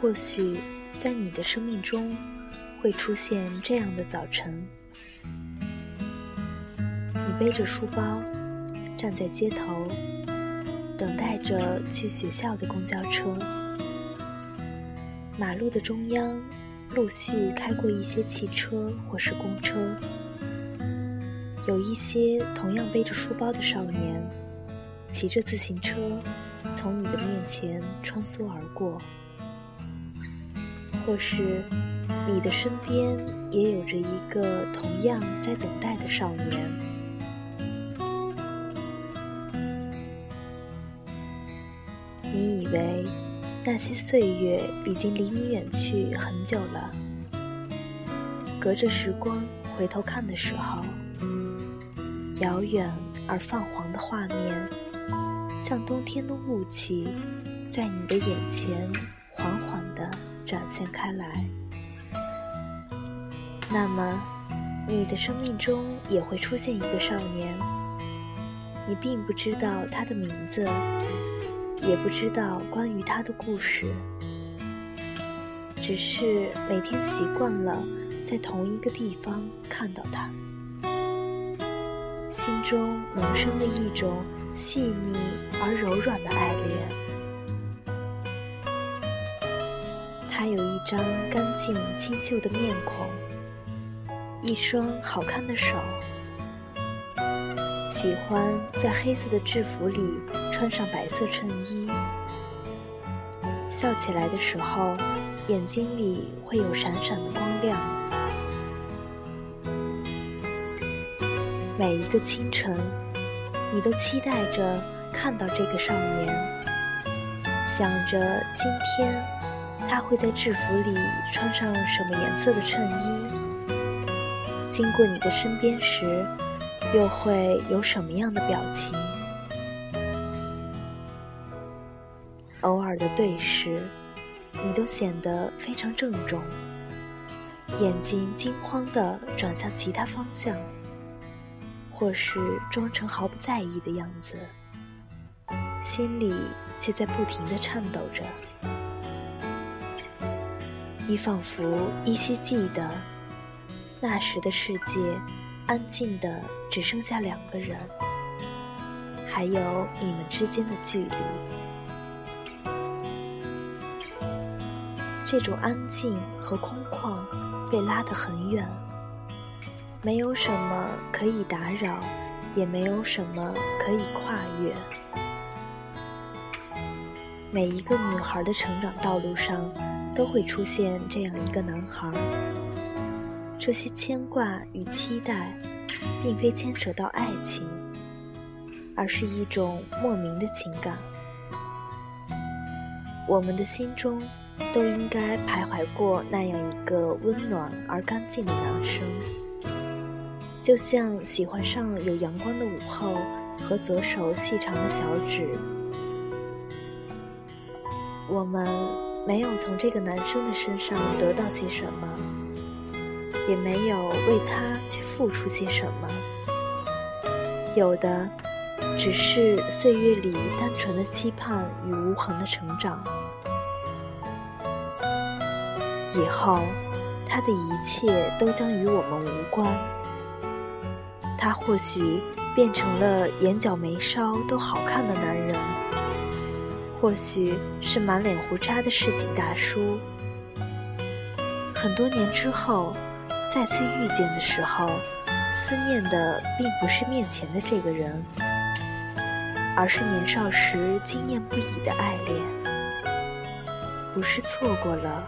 或许在你的生命中会出现这样的早晨：你背着书包，站在街头，等待着去学校的公交车。马路的中央，陆续开过一些汽车或是公车，有一些同样背着书包的少年，骑着自行车从你的面前穿梭而过。或是，你的身边也有着一个同样在等待的少年。你以为那些岁月已经离你远去很久了，隔着时光回头看的时候，遥远而泛黄的画面，像冬天的雾气，在你的眼前缓缓的。展现开来，那么，你的生命中也会出现一个少年。你并不知道他的名字，也不知道关于他的故事，只是每天习惯了在同一个地方看到他，心中萌生了一种细腻而柔软的爱恋。他有一张干净清秀的面孔，一双好看的手，喜欢在黑色的制服里穿上白色衬衣，笑起来的时候，眼睛里会有闪闪的光亮。每一个清晨，你都期待着看到这个少年，想着今天。他会在制服里穿上什么颜色的衬衣？经过你的身边时，又会有什么样的表情？偶尔的对视，你都显得非常郑重，眼睛惊慌地转向其他方向，或是装成毫不在意的样子，心里却在不停地颤抖着。你仿佛依稀记得，那时的世界，安静的只剩下两个人，还有你们之间的距离。这种安静和空旷被拉得很远，没有什么可以打扰，也没有什么可以跨越。每一个女孩的成长道路上。都会出现这样一个男孩。这些牵挂与期待，并非牵扯到爱情，而是一种莫名的情感。我们的心中都应该徘徊过那样一个温暖而干净的男生，就像喜欢上有阳光的午后和左手细长的小指。我们。没有从这个男生的身上得到些什么，也没有为他去付出些什么，有的只是岁月里单纯的期盼与无痕的成长。以后，他的一切都将与我们无关。他或许变成了眼角眉梢都好看的男人。或许是满脸胡渣的市井大叔。很多年之后，再次遇见的时候，思念的并不是面前的这个人，而是年少时惊艳不已的爱恋。不是错过了，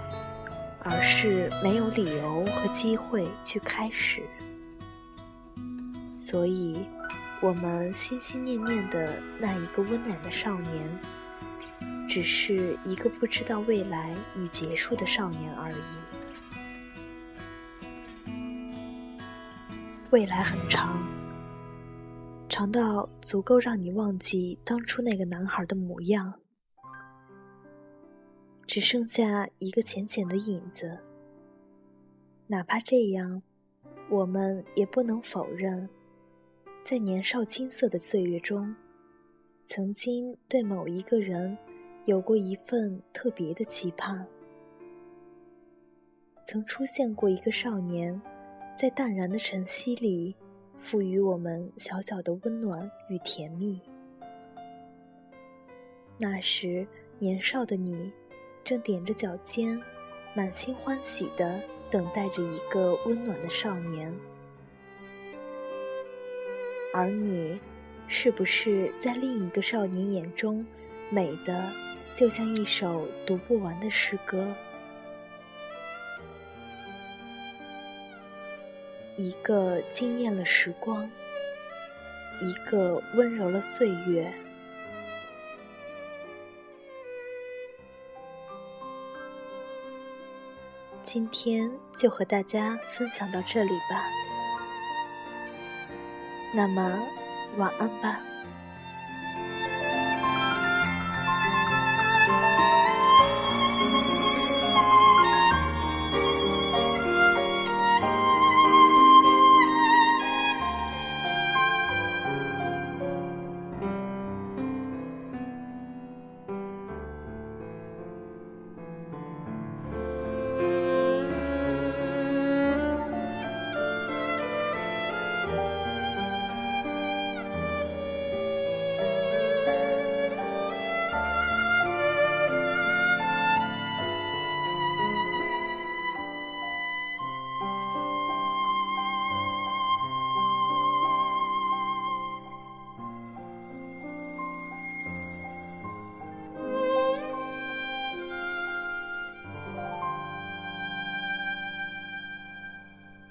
而是没有理由和机会去开始。所以，我们心心念念的那一个温暖的少年。只是一个不知道未来与结束的少年而已。未来很长，长到足够让你忘记当初那个男孩的模样，只剩下一个浅浅的影子。哪怕这样，我们也不能否认，在年少青涩的岁月中，曾经对某一个人。有过一份特别的期盼，曾出现过一个少年，在淡然的晨曦里，赋予我们小小的温暖与甜蜜。那时，年少的你，正踮着脚尖，满心欢喜地等待着一个温暖的少年。而你，是不是在另一个少年眼中，美的就像一首读不完的诗歌？一个惊艳了时光，一个温柔了岁月。今天就和大家分享到这里吧。那么，晚安吧。